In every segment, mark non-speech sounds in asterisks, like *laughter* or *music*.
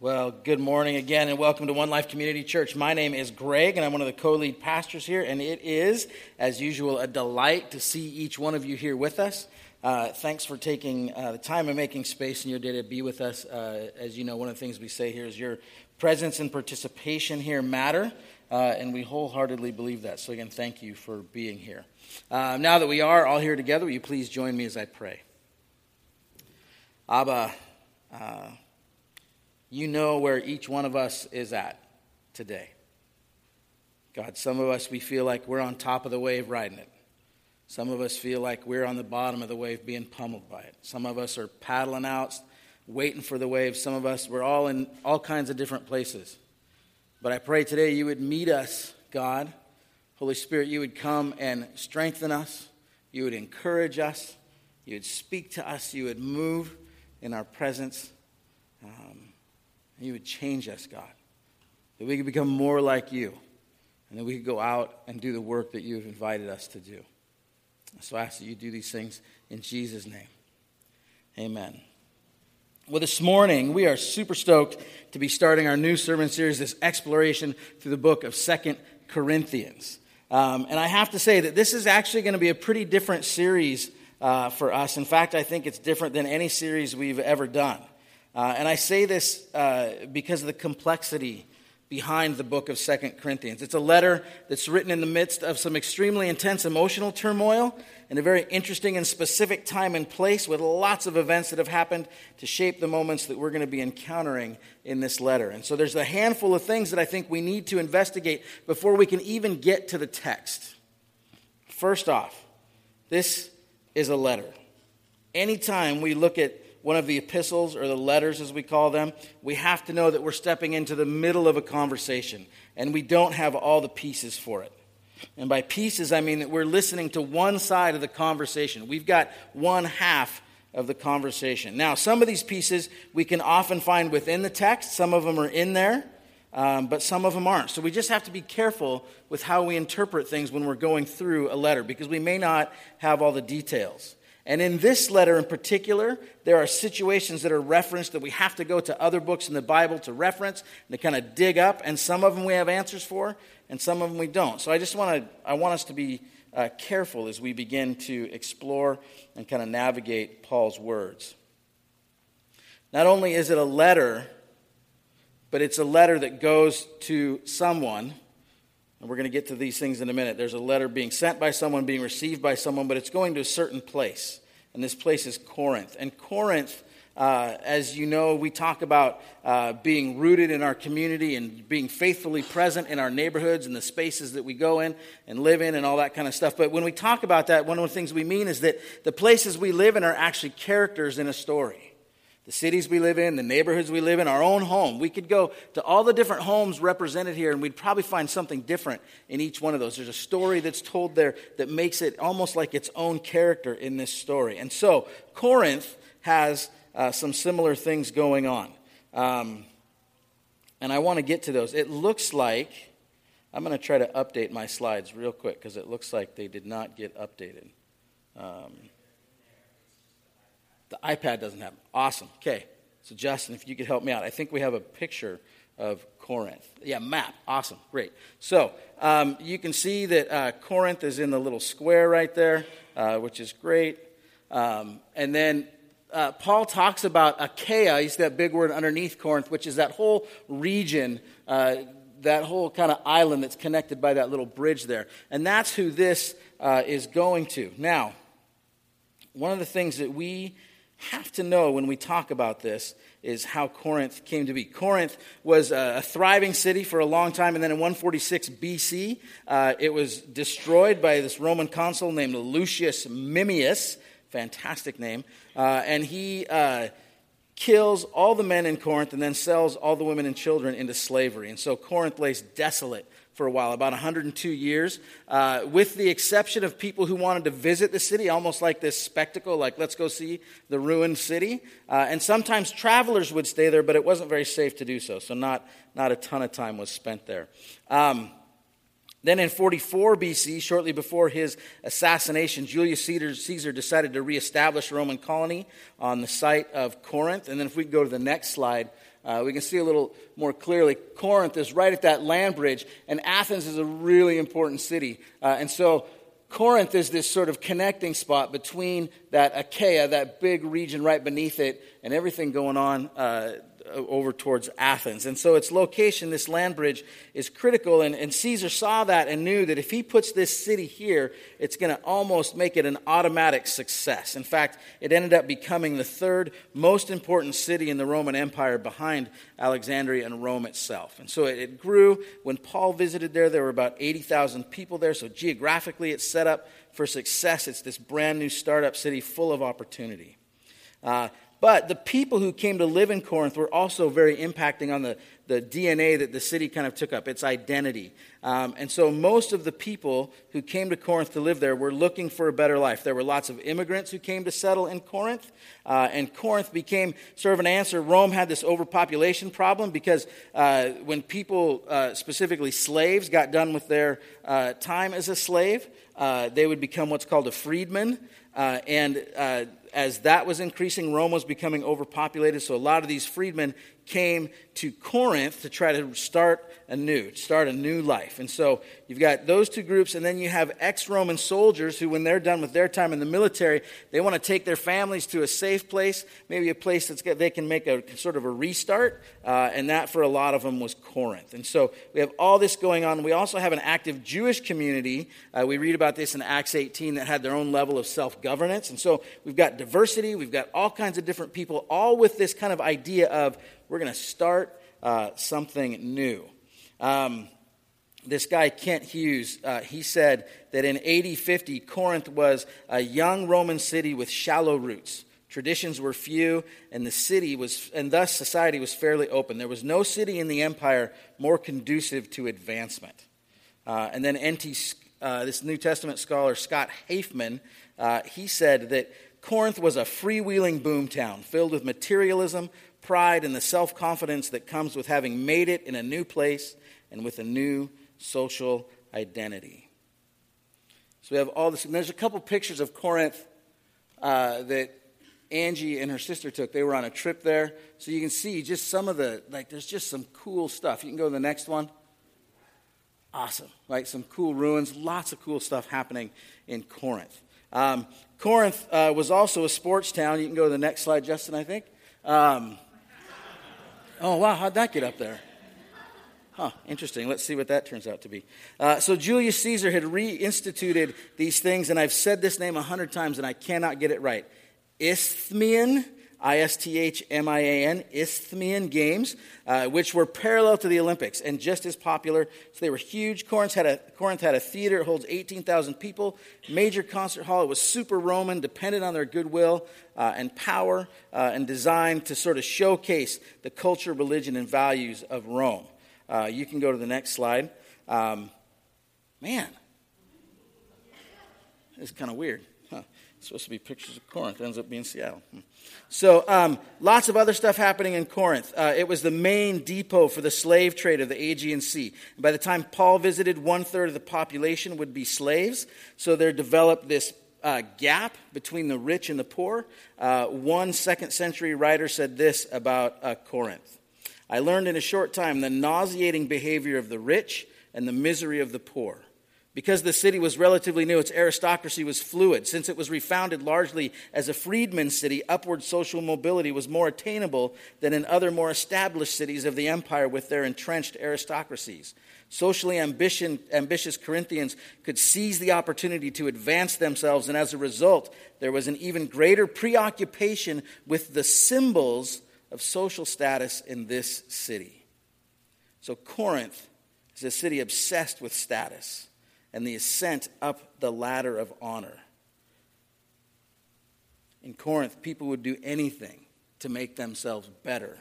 Well, good morning again, and welcome to One Life Community Church. My name is Greg, and I'm one of the co lead pastors here, and it is, as usual, a delight to see each one of you here with us. Uh, thanks for taking uh, the time and making space in your day to be with us. Uh, as you know, one of the things we say here is your presence and participation here matter, uh, and we wholeheartedly believe that. So, again, thank you for being here. Uh, now that we are all here together, will you please join me as I pray? Abba, uh, you know where each one of us is at today. God, some of us, we feel like we're on top of the wave riding it. Some of us feel like we're on the bottom of the wave being pummeled by it. Some of us are paddling out, waiting for the wave. Some of us, we're all in all kinds of different places. But I pray today you would meet us, God. Holy Spirit, you would come and strengthen us. You would encourage us. You would speak to us. You would move in our presence. Um, and you would change us, God, that we could become more like you, and that we could go out and do the work that you have invited us to do. So I ask that you do these things in Jesus' name. Amen. Well, this morning, we are super stoked to be starting our new sermon series, this exploration through the book of Second Corinthians. Um, and I have to say that this is actually going to be a pretty different series uh, for us. In fact, I think it's different than any series we've ever done. Uh, and I say this uh, because of the complexity behind the book of Second Corinthians. It's a letter that's written in the midst of some extremely intense emotional turmoil in a very interesting and specific time and place with lots of events that have happened to shape the moments that we're going to be encountering in this letter. And so there's a handful of things that I think we need to investigate before we can even get to the text. First off, this is a letter. Anytime we look at one of the epistles or the letters as we call them, we have to know that we're stepping into the middle of a conversation and we don't have all the pieces for it. And by pieces, I mean that we're listening to one side of the conversation. We've got one half of the conversation. Now, some of these pieces we can often find within the text, some of them are in there. Um, but some of them aren't. So we just have to be careful with how we interpret things when we're going through a letter because we may not have all the details. And in this letter in particular, there are situations that are referenced that we have to go to other books in the Bible to reference and to kind of dig up. And some of them we have answers for, and some of them we don't. So I just want to, I want us to be uh, careful as we begin to explore and kind of navigate Paul's words. Not only is it a letter, but it's a letter that goes to someone and we're going to get to these things in a minute. There's a letter being sent by someone, being received by someone, but it's going to a certain place. And this place is Corinth. And Corinth, uh, as you know, we talk about uh, being rooted in our community and being faithfully present in our neighborhoods and the spaces that we go in and live in and all that kind of stuff. But when we talk about that, one of the things we mean is that the places we live in are actually characters in a story the cities we live in, the neighborhoods we live in, our own home. We could go to all the different homes represented here, and we'd probably find something different in each one of those. There's a story that's told there that makes it almost like its own character in this story. And so, Corinth has uh, some similar things going on. Um, and I want to get to those. It looks like, I'm going to try to update my slides real quick because it looks like they did not get updated. Um, the iPad doesn't have them. Awesome. Okay. So, Justin, if you could help me out, I think we have a picture of Corinth. Yeah, map. Awesome. Great. So, um, you can see that uh, Corinth is in the little square right there, uh, which is great. Um, and then uh, Paul talks about Achaia. He's that big word underneath Corinth, which is that whole region, uh, that whole kind of island that's connected by that little bridge there. And that's who this uh, is going to. Now, one of the things that we have to know when we talk about this is how Corinth came to be. Corinth was a, thriving city for a long time, and then in 146 BC, uh, it was destroyed by this Roman consul named Lucius Mummius. Fantastic name. Uh, and he uh, kills all the men in Corinth and then sells all the women and children into slavery. And so Corinth lays desolate for a while, about 102 years, uh, with the exception of people who wanted to visit the city, almost like this spectacle, like let's go see the ruined city. Uh, and sometimes travelers would stay there, but it wasn't very safe to do so, so not, not a ton of time was spent there. Um, then in 44 BC, shortly before his assassination, Julius Caesar decided to reestablish a Roman colony on the site of Corinth. And then if we go to the next slide, uh, we can see a little more clearly. Corinth is right at that land bridge, and Athens is a really important city. Uh, and so Corinth is this sort of connecting spot between that Achaia, that big region right beneath it, and everything going on uh, over towards Athens. And so its location, this land bridge, is critical. And, and Caesar saw that and knew that if he puts this city here, it's going to almost make it an automatic success. In fact, it ended up becoming the third most important city in the Roman Empire behind Alexandria and Rome itself. And so it, it grew. When Paul visited there, there were about 80,000 people there. So geographically, it's set up for success. It's this brand new startup city full of opportunity. Uh, but the people who came to live in Corinth were also very impacting on the, the DNA that the city kind of took up, its identity. Um, and so most of the people who came to Corinth to live there were looking for a better life. There were lots of immigrants who came to settle in Corinth, uh, and Corinth became sort of an answer. Rome had this overpopulation problem because uh, when people, uh, specifically slaves, got done with their uh, time as a slave, uh, they would become what's called a freedman. Uh, and as that was increasing, Rome was becoming overpopulated. So a lot of these freedmen came to Corinth to try to start anew, start a new life. And so you've got those two groups, and then you have ex Roman soldiers who, when they're done with their time in the military, they want to take their families to a safe place, maybe a place that's got, they can make a sort of a restart. Uh, and that, for a lot of them, was Corinth. And so we have all this going on. We also have an active Jewish community. Uh, we read about this in Acts 18 that had their own level of self governance. And so we've got diversity, we've got all kinds of different people, all with this kind of idea of we're going to start uh, something new. Um, this guy, Kent Hughes, uh, he said that in AD 50, Corinth was a young Roman city with shallow roots. Traditions were few, and the city was, and thus society was fairly open. There was no city in the empire more conducive to advancement. Uh, and then NT, uh, this New Testament scholar Scott Hafemann, uh, he said that Corinth was a freewheeling boomtown filled with materialism, pride and the self confidence that comes with having made it in a new place and with a new social identity. So we have all this, and there's a couple pictures of Corinth uh, that Angie and her sister took. They were on a trip there. So you can see just some of the, like, there's just some cool stuff. You can go to the next one. Awesome. Like some cool ruins, lots of cool stuff happening in Corinth. Um, Corinth uh, was also a sports town. You can go to the next slide, Justin, I think. Um, Oh, wow, how'd that get up there? Huh, interesting. Let's see what that turns out to be. Uh, so, Julius Caesar had reinstituted these things, and I've said this name a hundred times, and I cannot get it right. Isthmian I S T H M I A N, Isthmian Games, uh, which were parallel to the Olympics and just as popular. So they were huge. Corinth had a, Corinth had a theater, it holds 18,000 people, major concert hall. It was super Roman, dependent on their goodwill uh, and power, uh, and designed to sort of showcase the culture, religion, and values of Rome. Uh, you can go to the next slide. Um, man, it's kind of weird. Supposed to be pictures of Corinth, it ends up being Seattle. Hmm. So, um, lots of other stuff happening in Corinth. Uh, it was the main depot for the slave trade of the Aegean Sea. And by the time Paul visited, one third of the population would be slaves. So, there developed this uh, gap between the rich and the poor. Uh, one second century writer said this about uh, Corinth I learned in a short time the nauseating behavior of the rich and the misery of the poor. Because the city was relatively new, its aristocracy was fluid. Since it was refounded largely as a freedman city, upward social mobility was more attainable than in other more established cities of the empire with their entrenched aristocracies. Socially ambition, ambitious Corinthians could seize the opportunity to advance themselves, and as a result, there was an even greater preoccupation with the symbols of social status in this city. So, Corinth is a city obsessed with status and the ascent up the ladder of honor. In Corinth, people would do anything to make themselves better,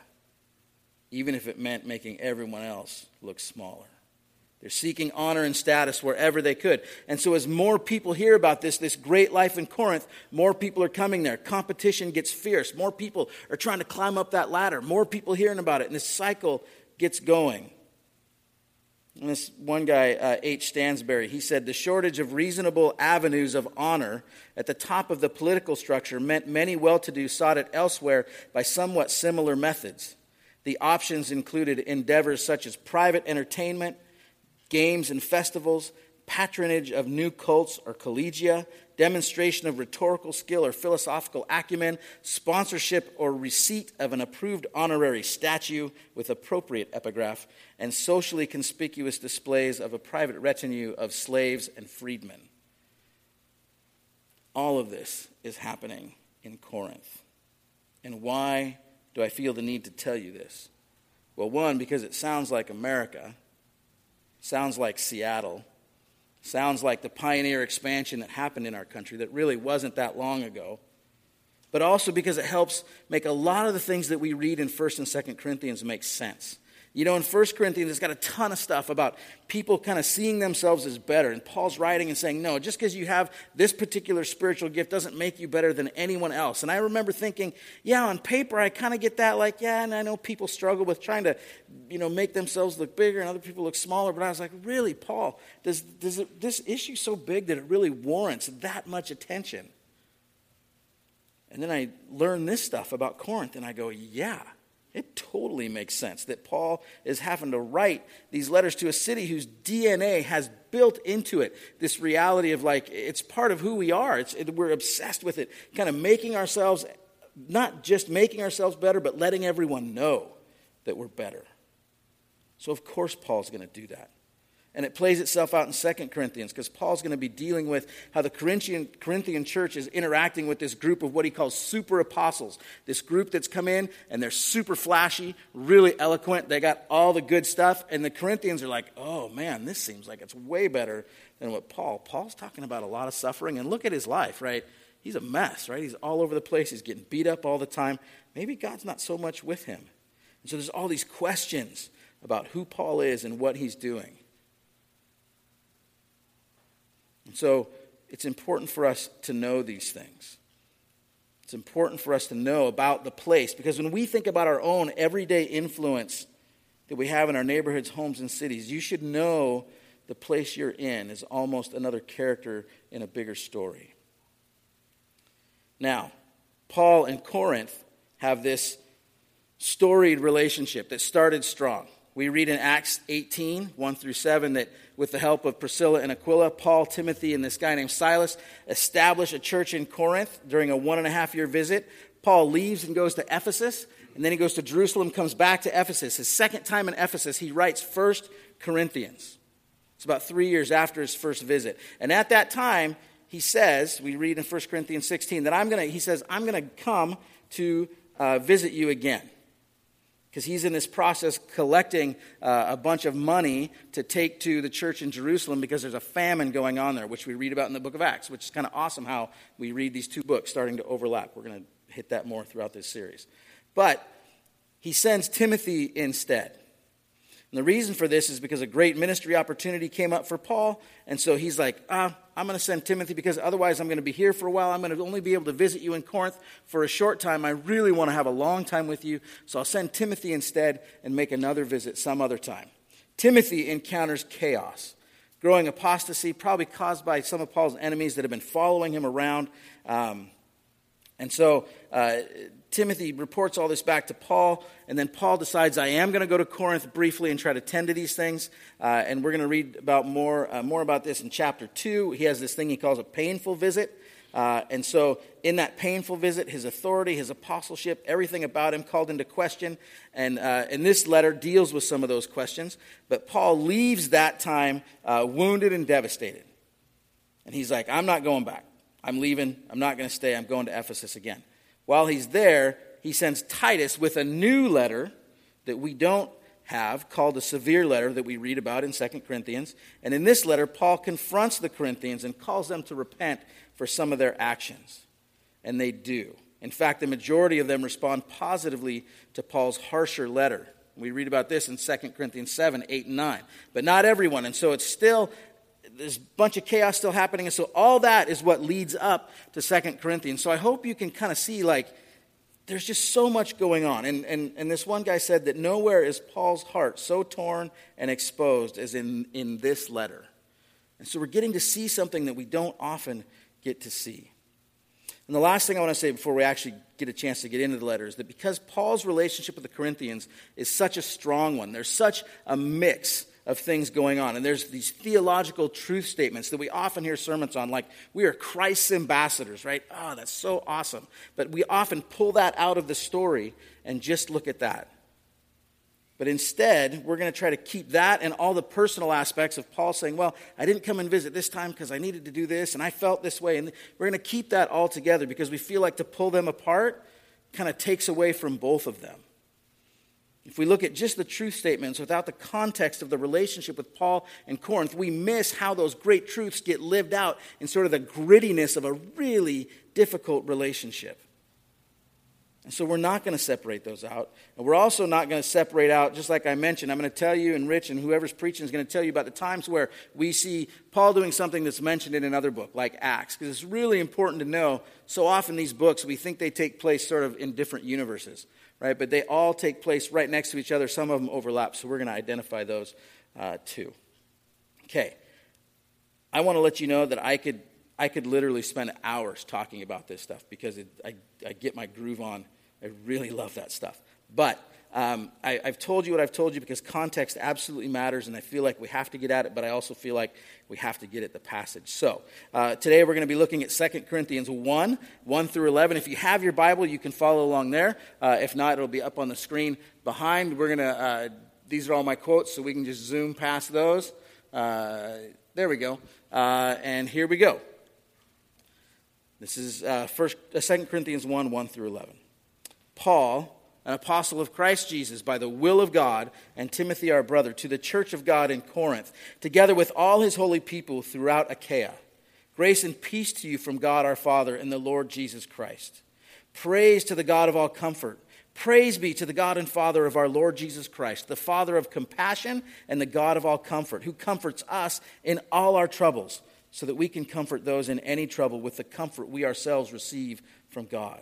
even if it meant making everyone else look smaller. They're seeking honor and status wherever they could. And so, as more people hear about this, this great life in Corinth, more people are coming there. Competition gets fierce. More people are trying to climb up that ladder. More people hearing about it. And this cycle gets going. And this one guy, uh, H. Stansbury, he said the shortage of reasonable avenues of honor at the top of the political structure meant many well to do sought it elsewhere by somewhat similar methods. The options included endeavors such as private entertainment, games and festivals, patronage of new cults or collegia, demonstration of rhetorical skill or philosophical acumen, sponsorship or receipt of an approved honorary statue with appropriate epigraph, and socially conspicuous displays of a private retinue of slaves and freedmen. All of this is happening in Corinth. And why do I feel the need to tell you this? Well, one, because it sounds like America, sounds like Seattle, sounds like the pioneer expansion that happened in our country that really wasn't that long ago. But also because it helps make a lot of the things that we read in 1st and 2nd Corinthians make sense. You know, in 1 Corinthians, it's got a ton of stuff about people kind of seeing themselves as better. And Paul's writing and saying, no, just because you have this particular spiritual gift doesn't make you better than anyone else. And I remember thinking, yeah, on paper, I kind of get that. Like, yeah, and I know people struggle with trying to, you know, make themselves look bigger and other people look smaller. But I was like, really, Paul, does, does it, this issue so big that it really warrants that much attention? And then I learned this stuff about Corinth, and I go, yeah. It totally makes sense that Paul is having to write these letters to a city whose DNA has built into it this reality of like, it's part of who we are. It's, it, we're obsessed with it, kind of making ourselves, not just making ourselves better, but letting everyone know that we're better. So, of course, Paul's going to do that. And it plays itself out in 2 Corinthians because Paul's going to be dealing with how the Corinthian, Corinthian church is interacting with this group of what he calls super apostles. This group that's come in and they're super flashy, really eloquent. They got all the good stuff. And the Corinthians are like, oh man, this seems like it's way better than what Paul. Paul's talking about a lot of suffering. And look at his life, right? He's a mess, right? He's all over the place. He's getting beat up all the time. Maybe God's not so much with him. And so there's all these questions about who Paul is and what he's doing. And so it's important for us to know these things. It's important for us to know about the place because when we think about our own everyday influence that we have in our neighborhoods, homes, and cities, you should know the place you're in is almost another character in a bigger story. Now, Paul and Corinth have this storied relationship that started strong. We read in Acts 18, 1 through 7, that with the help of Priscilla and Aquila, Paul, Timothy, and this guy named Silas establish a church in Corinth during a one and a half year visit. Paul leaves and goes to Ephesus, and then he goes to Jerusalem, comes back to Ephesus. His second time in Ephesus, he writes First Corinthians. It's about three years after his first visit. And at that time, he says, we read in 1 Corinthians 16, that I'm going to, he says, I'm going to come to uh, visit you again because he's in this process collecting uh, a bunch of money to take to the church in Jerusalem because there's a famine going on there, which we read about in the book of Acts, which is kind of awesome how we read these two books starting to overlap. We're going to hit that more throughout this series. But he sends Timothy instead. And the reason for this is because a great ministry opportunity came up for Paul. And so he's like, ah, I'm going to send Timothy because otherwise I'm going to be here for a while. I'm going to only be able to visit you in Corinth for a short time. I really want to have a long time with you. So I'll send Timothy instead and make another visit some other time. Timothy encounters chaos, growing apostasy, probably caused by some of Paul's enemies that have been following him around. Um, and so uh, Timothy reports all this back to Paul, and then Paul decides, I am going to go to Corinth briefly and try to tend to these things. Uh, and we're going to read about more, uh, more about this in chapter 2. He has this thing he calls a painful visit. Uh, and so, in that painful visit, his authority, his apostleship, everything about him called into question. And, uh, and this letter deals with some of those questions. But Paul leaves that time uh, wounded and devastated. And he's like, I'm not going back. I'm leaving. I'm not going to stay. I'm going to Ephesus again. While he's there, he sends Titus with a new letter that we don't have called a severe letter that we read about in 2 Corinthians. And in this letter, Paul confronts the Corinthians and calls them to repent for some of their actions. And they do. In fact, the majority of them respond positively to Paul's harsher letter. We read about this in 2 Corinthians 7, 8, and 9. But not everyone. And so it's still there's a bunch of chaos still happening. And so all that is what leads up to Second Corinthians. So I hope you can kind of see, like, there's just so much going on. And, and, and this one guy said that nowhere is Paul's heart so torn and exposed as in, in this letter. And so we're getting to see something that we don't often get to see. And the last thing I want to say before we actually get a chance to get into the letter is that because Paul's relationship with the Corinthians is such a strong one, there's such a mix of things going on. And there's these theological truth statements that we often hear sermons on, like, we are Christ's ambassadors, right? Oh, that's so awesome. But we often pull that out of the story and just look at that. But instead, we're going to try to keep that and all the personal aspects of Paul saying, Well, I didn't come and visit this time because I needed to do this and I felt this way. And we're going to keep that all together because we feel like to pull them apart kind of takes away from both of them. If we look at just the truth statements without the context of the relationship with Paul and Corinth, we miss how those great truths get lived out in sort of the grittiness of a really difficult relationship. And so we're not going to separate those out. And we're also not going to separate out, just like I mentioned, I'm going to tell you, and Rich and whoever's preaching is going to tell you about the times where we see Paul doing something that's mentioned in another book, like Acts. Because it's really important to know so often these books, we think they take place sort of in different universes right? But they all take place right next to each other. Some of them overlap, so we're going to identify those uh, too. Okay. I want to let you know that I could, I could literally spend hours talking about this stuff because it, I, I get my groove on. I really love that stuff. But um, I, have told you what I've told you because context absolutely matters, and I feel like we have to get at it, but I also feel like we have to get at the passage. So uh, today we're going to be looking at 2 Corinthians 1, 1 through 11. If you have your Bible, you can follow along there. Uh, if not, it'll be up on the screen behind. We're going to, uh, these are all my quotes, so we can just zoom past those. Uh, there we go. Uh, and here we go. This is uh, first, 2 Corinthians 1, 1 through 11. Paul an apostle of Christ Jesus by the will of God, and Timothy our brother, to the church of God in Corinth, together with all his holy people throughout Achaia. Grace and peace to you from God our Father and the Lord Jesus Christ. Praise to the God of all comfort. Praise be to the God and Father of our Lord Jesus Christ, the Father of compassion and the God of all comfort, who comforts us in all our troubles, so that we can comfort those in any trouble with the comfort we ourselves receive from God.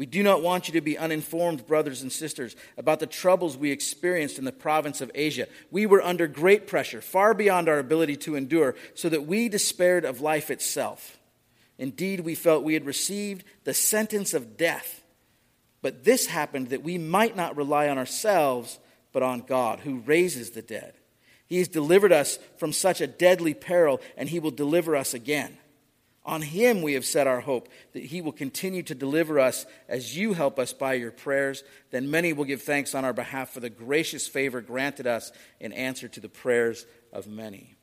We do not want you to be uninformed, brothers and sisters, about the troubles we experienced in the province of Asia. We were under great pressure, far beyond our ability to endure, so that we despaired of life itself. Indeed, we felt we had received the sentence of death. But this happened that we might not rely on ourselves, but on God, who raises the dead. He has delivered us from such a deadly peril, and He will deliver us again. On him we have set our hope that he will continue to deliver us as you help us by your prayers. Then many will give thanks on our behalf for the gracious favor granted us in answer to the prayers of many.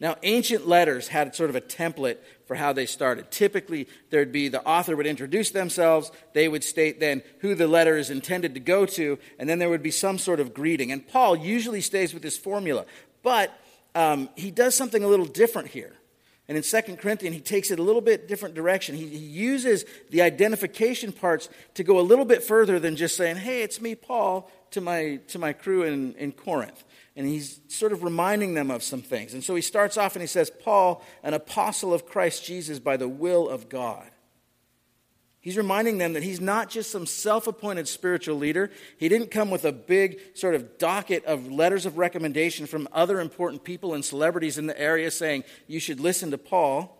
Now, ancient letters had sort of a template for how they started. Typically, there'd be the author would introduce themselves, they would state then who the letter is intended to go to, and then there would be some sort of greeting. And Paul usually stays with this formula, but um, he does something a little different here. And in 2 Corinthians, he takes it a little bit different direction. He, he, uses the identification parts to go a little bit further than just saying, hey, it's me, Paul, to my, to my crew in, in Corinth. And he's sort of reminding them of some things. And so he starts off and he says, Paul, an apostle of Christ Jesus by the will of God. He's reminding them that he's not just some self appointed spiritual leader. He didn't come with a big sort of docket of letters of recommendation from other important people and celebrities in the area saying, you should listen to Paul.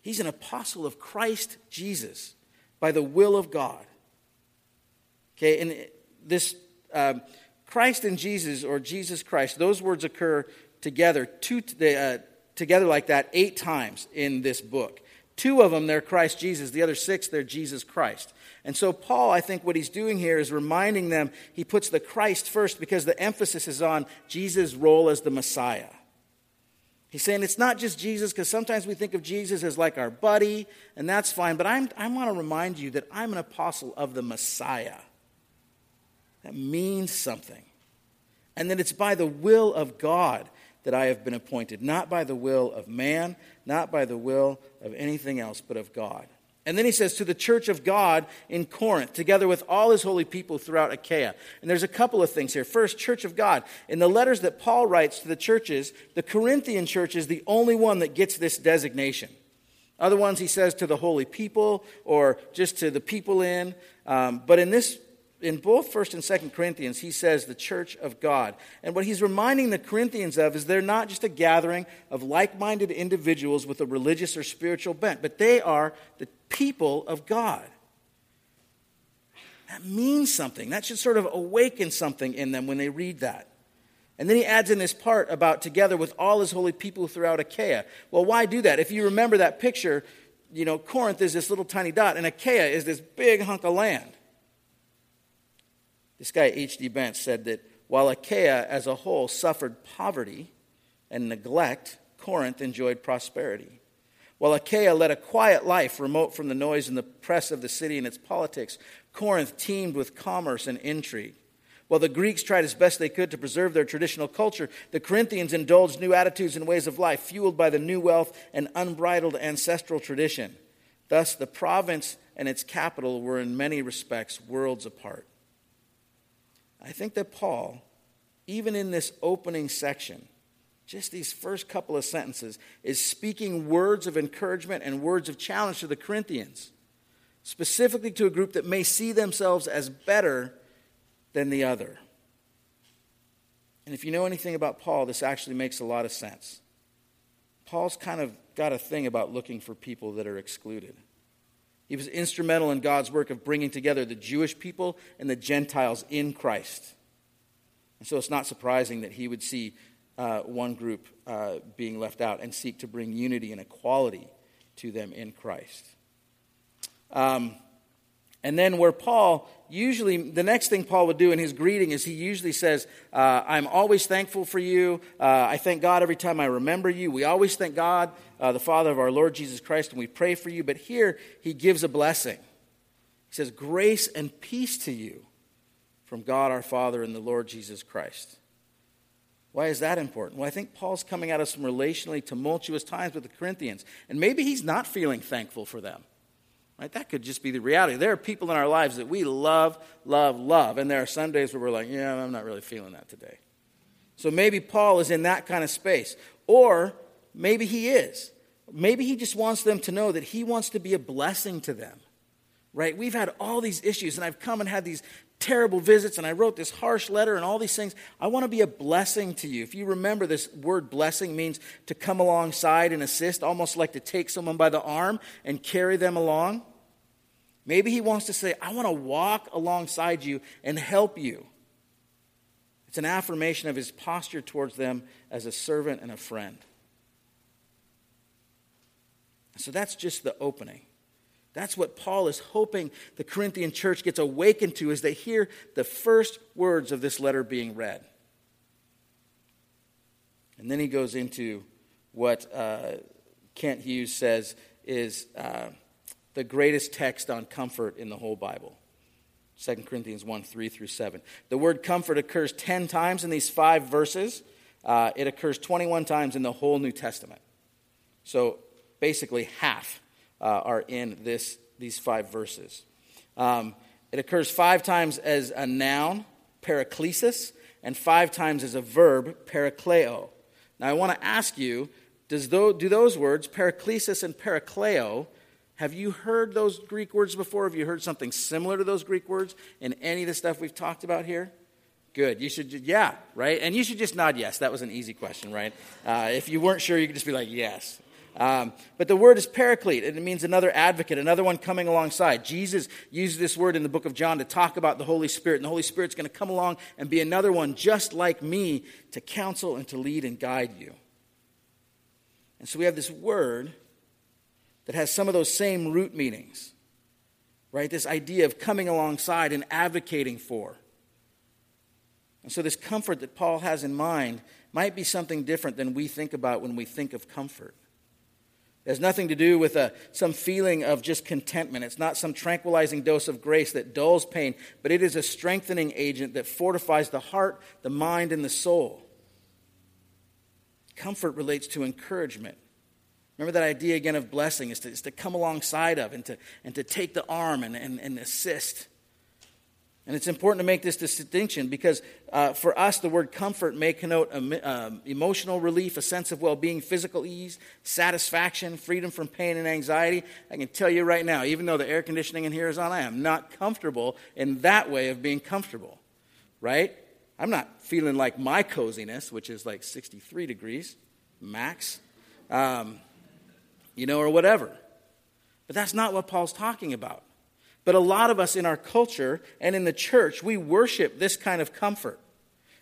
He's an apostle of Christ Jesus by the will of God. Okay, and this um, Christ and Jesus, or Jesus Christ, those words occur together, two, uh, together like that eight times in this book. Two of them, they're Christ Jesus. The other six, they're Jesus Christ. And so, Paul, I think what he's doing here is reminding them, he puts the Christ first because the emphasis is on Jesus' role as the Messiah. He's saying it's not just Jesus, because sometimes we think of Jesus as like our buddy, and that's fine. But I'm, I want to remind you that I'm an apostle of the Messiah. That means something. And that it's by the will of God that I have been appointed, not by the will of man, not by the will of anything else, but of God. And then he says, to the church of God in Corinth, together with all his holy people throughout Achaia. And there's a couple of things here. First, church of God. In the letters that Paul writes to the churches, the Corinthian church is the only one that gets this designation. Other ones he says to the holy people or just to the people in. Um, but in this in both 1st and 2nd Corinthians, he says the church of God. And what he's reminding the Corinthians of is they're not just a gathering of like minded individuals with a religious or spiritual bent, but they are the people of God. That means something. That should sort of awaken something in them when they read that. And then he adds in this part about together with all his holy people throughout Achaia. Well, why do that? If you remember that picture, you know, Corinth is this little tiny dot, and Achaia is this big hunk of land. This guy, H.D. Betz, said that while Achaia as a whole suffered poverty and neglect, Corinth enjoyed prosperity. While Achaia led a quiet life, remote from the noise and the press of the city and its politics, Corinth teemed with commerce and intrigue. While the Greeks tried as best they could to preserve their traditional culture, the Corinthians indulged new attitudes and ways of life, fueled by the new wealth and unbridled ancestral tradition. Thus, the province and its capital were in many respects worlds apart. I think that Paul, even in this opening section, just these first couple of sentences, is speaking words of encouragement and words of challenge to the Corinthians, specifically to a group that may see themselves as better than the other. And if you know anything about Paul, this actually makes a lot of sense. Paul's kind of got a thing about looking for people that are excluded. He was instrumental in God's work of bringing together the Jewish people and the Gentiles in Christ. And so it's not surprising that he would see uh, one group uh, being left out and seek to bring unity and equality to them in Christ. Um, and then, where Paul usually, the next thing Paul would do in his greeting is he usually says, uh, I'm always thankful for you. Uh, I thank God every time I remember you. We always thank God, uh, the Father of our Lord Jesus Christ, and we pray for you. But here, he gives a blessing. He says, Grace and peace to you from God our Father and the Lord Jesus Christ. Why is that important? Well, I think Paul's coming out of some relationally tumultuous times with the Corinthians, and maybe he's not feeling thankful for them. Right? That could just be the reality. There are people in our lives that we love, love, love. And there are some days where we're like, yeah, I'm not really feeling that today. So maybe Paul is in that kind of space. Or maybe he is. Maybe he just wants them to know that he wants to be a blessing to them. Right? We've had all these issues, and I've come and had these terrible visits, and I wrote this harsh letter and all these things. I want to be a blessing to you. If you remember, this word blessing means to come alongside and assist, almost like to take someone by the arm and carry them along. Maybe he wants to say, I want to walk alongside you and help you. It's an affirmation of his posture towards them as a servant and a friend. So that's just the opening. That's what Paul is hoping the Corinthian church gets awakened to as they hear the first words of this letter being read. And then he goes into what uh, Kent Hughes says is. Uh, the greatest text on comfort in the whole Bible. 2 Corinthians 1 3 through 7. The word comfort occurs 10 times in these five verses. Uh, it occurs 21 times in the whole New Testament. So basically, half uh, are in this, these five verses. Um, it occurs five times as a noun, paraklesis, and five times as a verb, parakleo. Now, I want to ask you does do those words, paraklesis and parakleo, have you heard those Greek words before? Have you heard something similar to those Greek words in any of the stuff we've talked about here? Good. You should, yeah, right? And you should just nod yes. That was an easy question, right? Uh, if you weren't sure, you could just be like, yes. Um, but the word is paraclete, and it means another advocate, another one coming alongside. Jesus used this word in the book of John to talk about the Holy Spirit, and the Holy Spirit's going to come along and be another one just like me to counsel and to lead and guide you. And so we have this word that has some of those same root meanings, right? This idea of coming alongside and advocating for. And so, this comfort that Paul has in mind might be something different than we think about when we think of comfort. It has nothing to do with a, uh, some feeling of just contentment. It's not some tranquilizing dose of grace that dulls pain, but it is a strengthening agent that fortifies the heart, the mind, and the soul. Comfort relates to encouragement Remember that idea again of blessing is to, is to come alongside of and to, and to take the arm and, and, and assist. And it's important to make this distinction because uh, for us, the word comfort may connote uh, emotional relief, a sense of well being, physical ease, satisfaction, freedom from pain and anxiety. I can tell you right now, even though the air conditioning in here is on, I am not comfortable in that way of being comfortable, right? I'm not feeling like my coziness, which is like 63 degrees max, um, you know, or whatever. But that's not what Paul's talking about. But a lot of us in our culture and in the church, we worship this kind of comfort.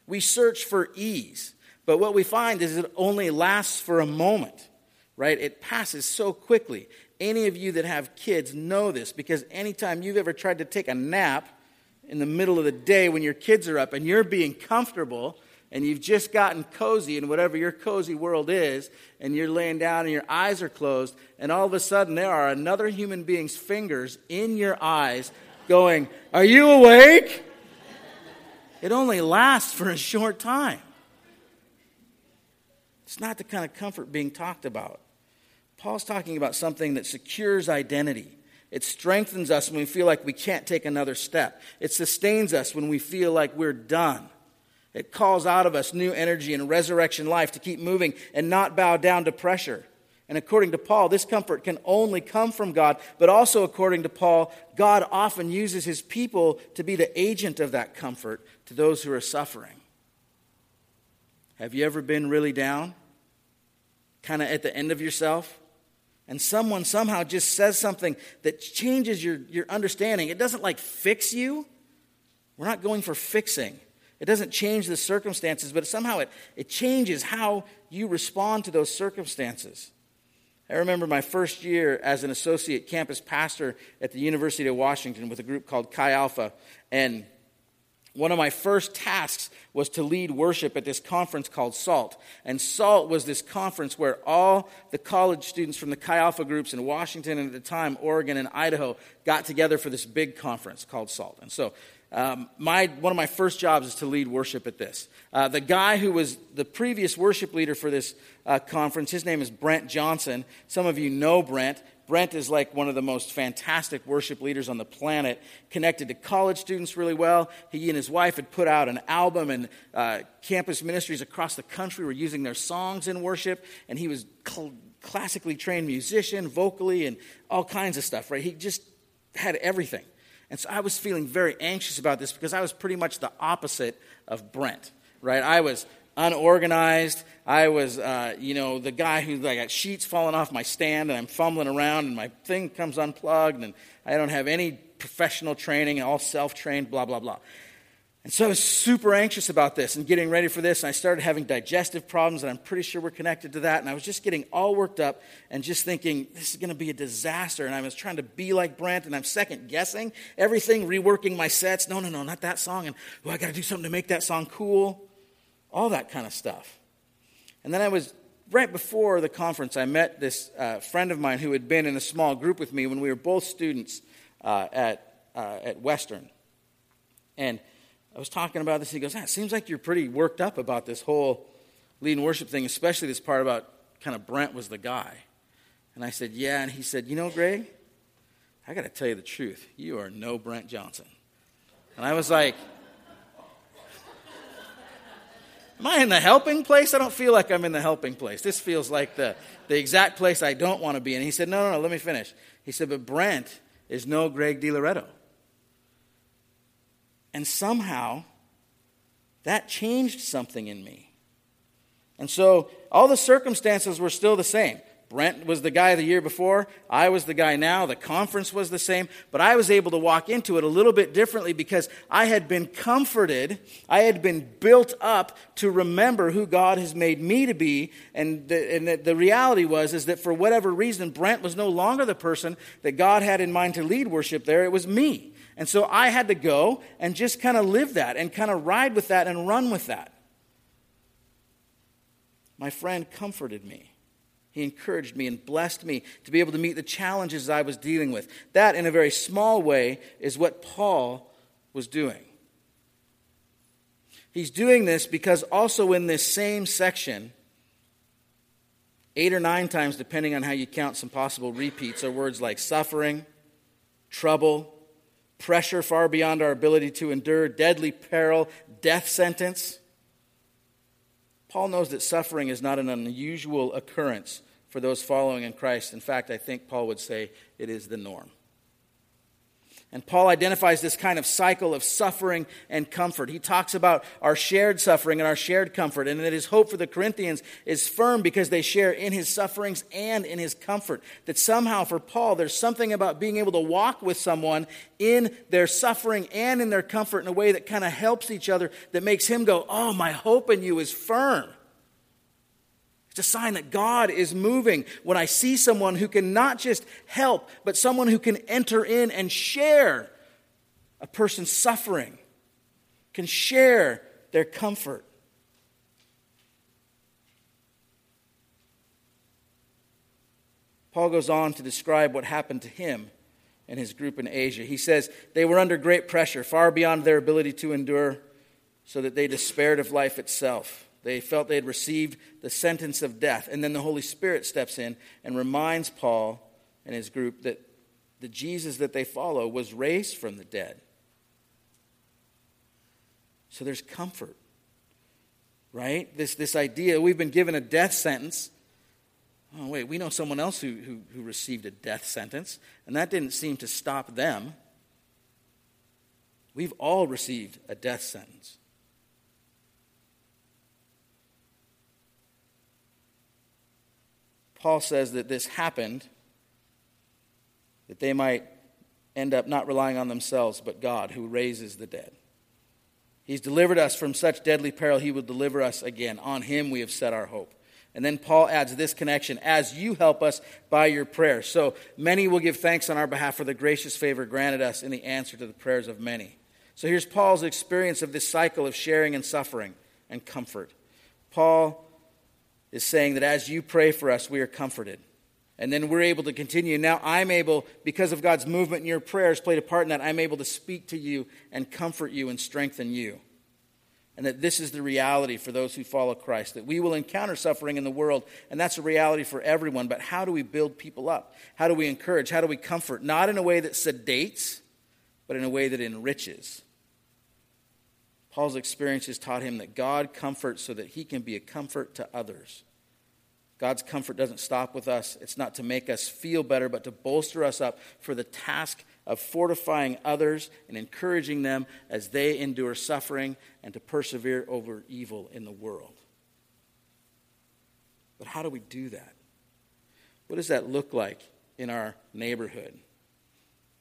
We search for ease. But what we find is it only lasts for a moment, right? It passes so quickly. Any of you that have kids know this because anytime you've ever tried to take a nap in the middle of the day when your kids are up and you're being comfortable, and you've just gotten cozy in whatever your cozy world is, and you're laying down and your eyes are closed, and all of a sudden there are another human being's fingers in your eyes going, Are you awake? It only lasts for a short time. It's not the kind of comfort being talked about. Paul's talking about something that secures identity. It strengthens us when we feel like we can't take another step. It sustains us when we feel like we're done. It calls out of us new energy and resurrection life to keep moving and not bow down to pressure. And according to Paul, this comfort can only come from God, but also according to Paul, God often uses his people to be the agent of that comfort to those who are suffering. Have you ever been really down? Kind of at the end of yourself? And someone somehow just says something that changes your, your understanding. It doesn't like fix you. We're not going for fixing. It doesn't change the circumstances, but somehow it, it changes how you respond to those circumstances. I remember my first year as an associate campus pastor at the University of Washington with a group called Chi Alpha. And one of my first tasks was to lead worship at this conference called SALT. And SALT was this conference where all the college students from the Chi Alpha groups in Washington and at the time Oregon and Idaho got together for this big conference called SALT. And so um, my, one of my first jobs is to lead worship at this. Uh, the guy who was the previous worship leader for this uh, conference, his name is Brent Johnson. Some of you know Brent. Brent is like one of the most fantastic worship leaders on the planet, connected to college students really well. He and his wife had put out an album, and uh, campus ministries across the country were using their songs in worship. And he was cl- classically trained musician, vocally, and all kinds of stuff, right? He just had everything. And so I was feeling very anxious about this because I was pretty much the opposite of Brent, right? I was unorganized. I was, uh, you know, the guy who I got sheets falling off my stand and I'm fumbling around and my thing comes unplugged and I don't have any professional training, all self trained, blah, blah, blah. And so I was super anxious about this and getting ready for this. And I started having digestive problems, and I'm pretty sure we're connected to that. And I was just getting all worked up and just thinking, this is going to be a disaster. And I was trying to be like Brent, and I'm second guessing everything, reworking my sets. No, no, no, not that song. And, oh, I got to do something to make that song cool. All that kind of stuff. And then I was, right before the conference, I met this uh, friend of mine who had been in a small group with me when we were both students uh, at, uh, at Western. And I was talking about this. He goes, ah, It seems like you're pretty worked up about this whole lead and worship thing, especially this part about kind of Brent was the guy. And I said, Yeah. And he said, You know, Greg, I got to tell you the truth. You are no Brent Johnson. And I was like, Am I in the helping place? I don't feel like I'm in the helping place. This feels like the, the exact place I don't want to be. And he said, No, no, no, let me finish. He said, But Brent is no Greg DiLoretto. And somehow, that changed something in me. And so, all the circumstances were still the same. Brent was the guy the year before. I was the guy now. The conference was the same. But I was able to walk into it a little bit differently because I had been comforted. I had been built up to remember who God has made me to be. And the, and the, the reality was is that for whatever reason, Brent was no longer the person that God had in mind to lead worship there. It was me. And so I had to go and just kind of live that and kind of ride with that and run with that. My friend comforted me. He encouraged me and blessed me to be able to meet the challenges I was dealing with. That, in a very small way, is what Paul was doing. He's doing this because also in this same section, Eight or nine times, depending on how you count some possible repeats, are words like suffering, trouble, pressure far beyond our ability to endure, deadly peril, death sentence. Paul knows that suffering is not an unusual occurrence for those following in Christ. In fact, I think Paul would say it is the norm. And Paul identifies this kind of cycle of suffering and comfort. He talks about our shared suffering and our shared comfort, and that his hope for the Corinthians is firm because they share in his sufferings and in his comfort. That somehow for Paul, there's something about being able to walk with someone in their suffering and in their comfort in a way that kind of helps each other, that makes him go, Oh, my hope in you is firm. It's a sign that God is moving when I see someone who can not just help, but someone who can enter in and share a person's suffering, can share their comfort. Paul goes on to describe what happened to him and his group in Asia. He says, They were under great pressure, far beyond their ability to endure, so that they despaired of life itself. They felt they had received the sentence of death. And then the Holy Spirit steps in and reminds Paul and his group that the Jesus that they follow was raised from the dead. So there's comfort, right? This, this idea we've been given a death sentence. Oh, wait, we know someone else who, who, who received a death sentence, and that didn't seem to stop them. We've all received a death sentence. Paul says that this happened that they might end up not relying on themselves, but God who raises the dead. He's delivered us from such deadly peril, he will deliver us again. On him we have set our hope. And then Paul adds this connection as you help us by your prayers. So many will give thanks on our behalf for the gracious favor granted us in the answer to the prayers of many. So here's Paul's experience of this cycle of sharing and suffering and comfort. Paul is saying that as you pray for us, we are comforted. And then we're able to continue. Now I'm able, because of God's movement in your prayers played a part in that, I'm able to speak to you and comfort you and strengthen you. And that this is the reality for those who follow Christ, that we will encounter suffering in the world, and that's a reality for everyone. But how do we build people up? How do we encourage? How do we comfort? Not in a way that sedates, but in a way that enriches. Paul's experiences taught him that God comforts so that he can be a comfort to others. God's comfort doesn't stop with us. It's not to make us feel better, but to bolster us up for the task of fortifying others and encouraging them as they endure suffering and to persevere over evil in the world. But how do we do that? What does that look like in our neighborhood?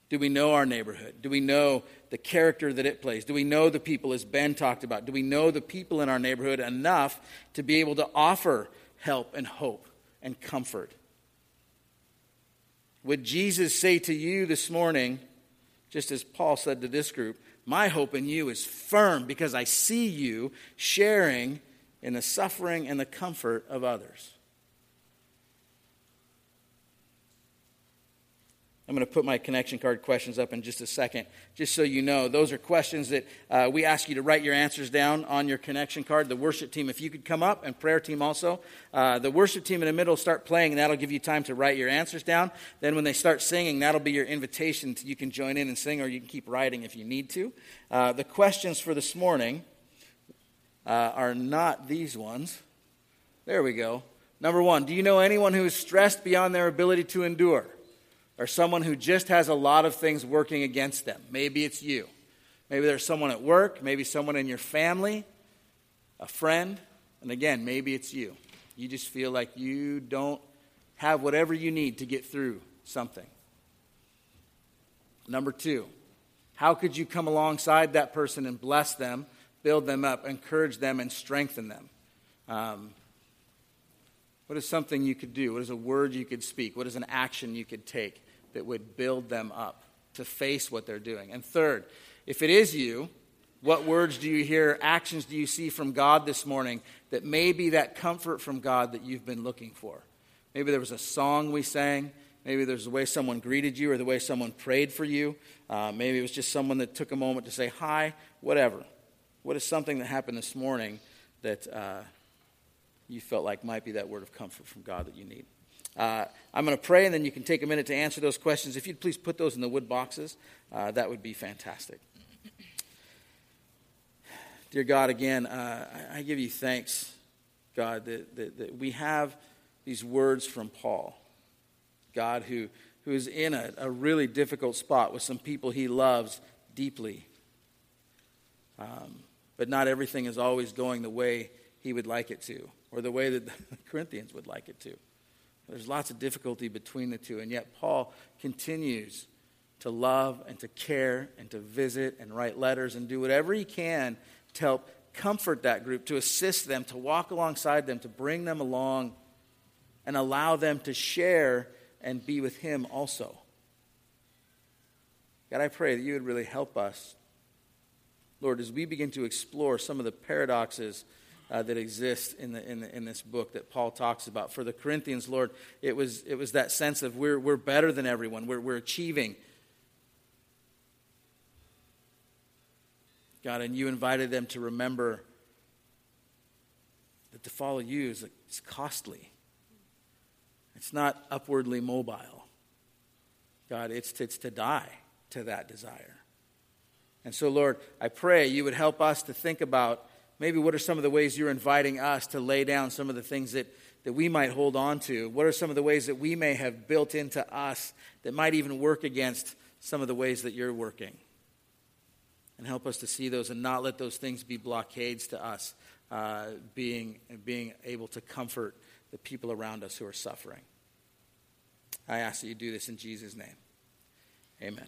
Do we know our neighborhood? Do we know the character that it plays? Do we know the people, as Ben talked about? Do we know the people in our neighborhood enough to be able to offer help and hope and comfort? Would Jesus say to you this morning, just as Paul said to this group, My hope in you is firm because I see you sharing in the suffering and the comfort of others? I'm going to put my connection card questions up in just a second, just so you know. Those are questions that uh, we ask you to write your answers down on your connection card. The worship team, if you could come up, and prayer team also. Uh, the worship team in the middle start playing, and that'll give you time to write your answers down. Then, when they start singing, that'll be your invitation. To, you can join in and sing, or you can keep writing if you need to. Uh, the questions for this morning uh, are not these ones. There we go. Number one Do you know anyone who is stressed beyond their ability to endure? Or someone who just has a lot of things working against them. Maybe it's you. Maybe there's someone at work, maybe someone in your family, a friend, and again, maybe it's you. You just feel like you don't have whatever you need to get through something. Number two, how could you come alongside that person and bless them, build them up, encourage them, and strengthen them? Um, what is something you could do? What is a word you could speak? What is an action you could take? That would build them up to face what they're doing. And third, if it is you, what words do you hear, actions do you see from God this morning that may be that comfort from God that you've been looking for? Maybe there was a song we sang. Maybe there's the way someone greeted you or the way someone prayed for you. Uh, maybe it was just someone that took a moment to say hi, whatever. What is something that happened this morning that, uh, you felt like might be that word of comfort from God that you need. Uh, I'm going to pray, and then you can take a minute to answer those questions. If you'd please put those in the wood boxes, uh, that would be fantastic. Dear God, again, uh, I, give you thanks, God, that, that, that, we have these words from Paul. God, who, who is in a, a really difficult spot with some people he loves deeply. Um, but not everything is always going the way he would like it to, or the way that *laughs* the Corinthians would like it to. There's lots of difficulty between the two, and yet Paul continues to love and to care and to visit and write letters and do whatever he can to help comfort that group, to assist them, to walk alongside them, to bring them along and allow them to share and be with him also. God, I pray that you would really help us, Lord, as we begin to explore some of the paradoxes uh, that exist in, the, in, the, in this book that Paul talks about. For the Corinthians, Lord, it was, it was that sense of we're, we're better than everyone, we're, we're achieving. God, and you invited them to remember that to follow you is it's costly. It's not upwardly mobile. God, it's it's to die to that desire. And so, Lord, I pray you would help us to think about maybe what are some of the ways you're inviting us to lay down some of the things that, that we might hold on to? What are some of the ways that we may have built into us that might even work against some of the ways that you're working? and help us to see those and not let those things be blockades to us uh, being, being able to comfort the people around us who are suffering. I ask that you do this in Jesus' name. Amen.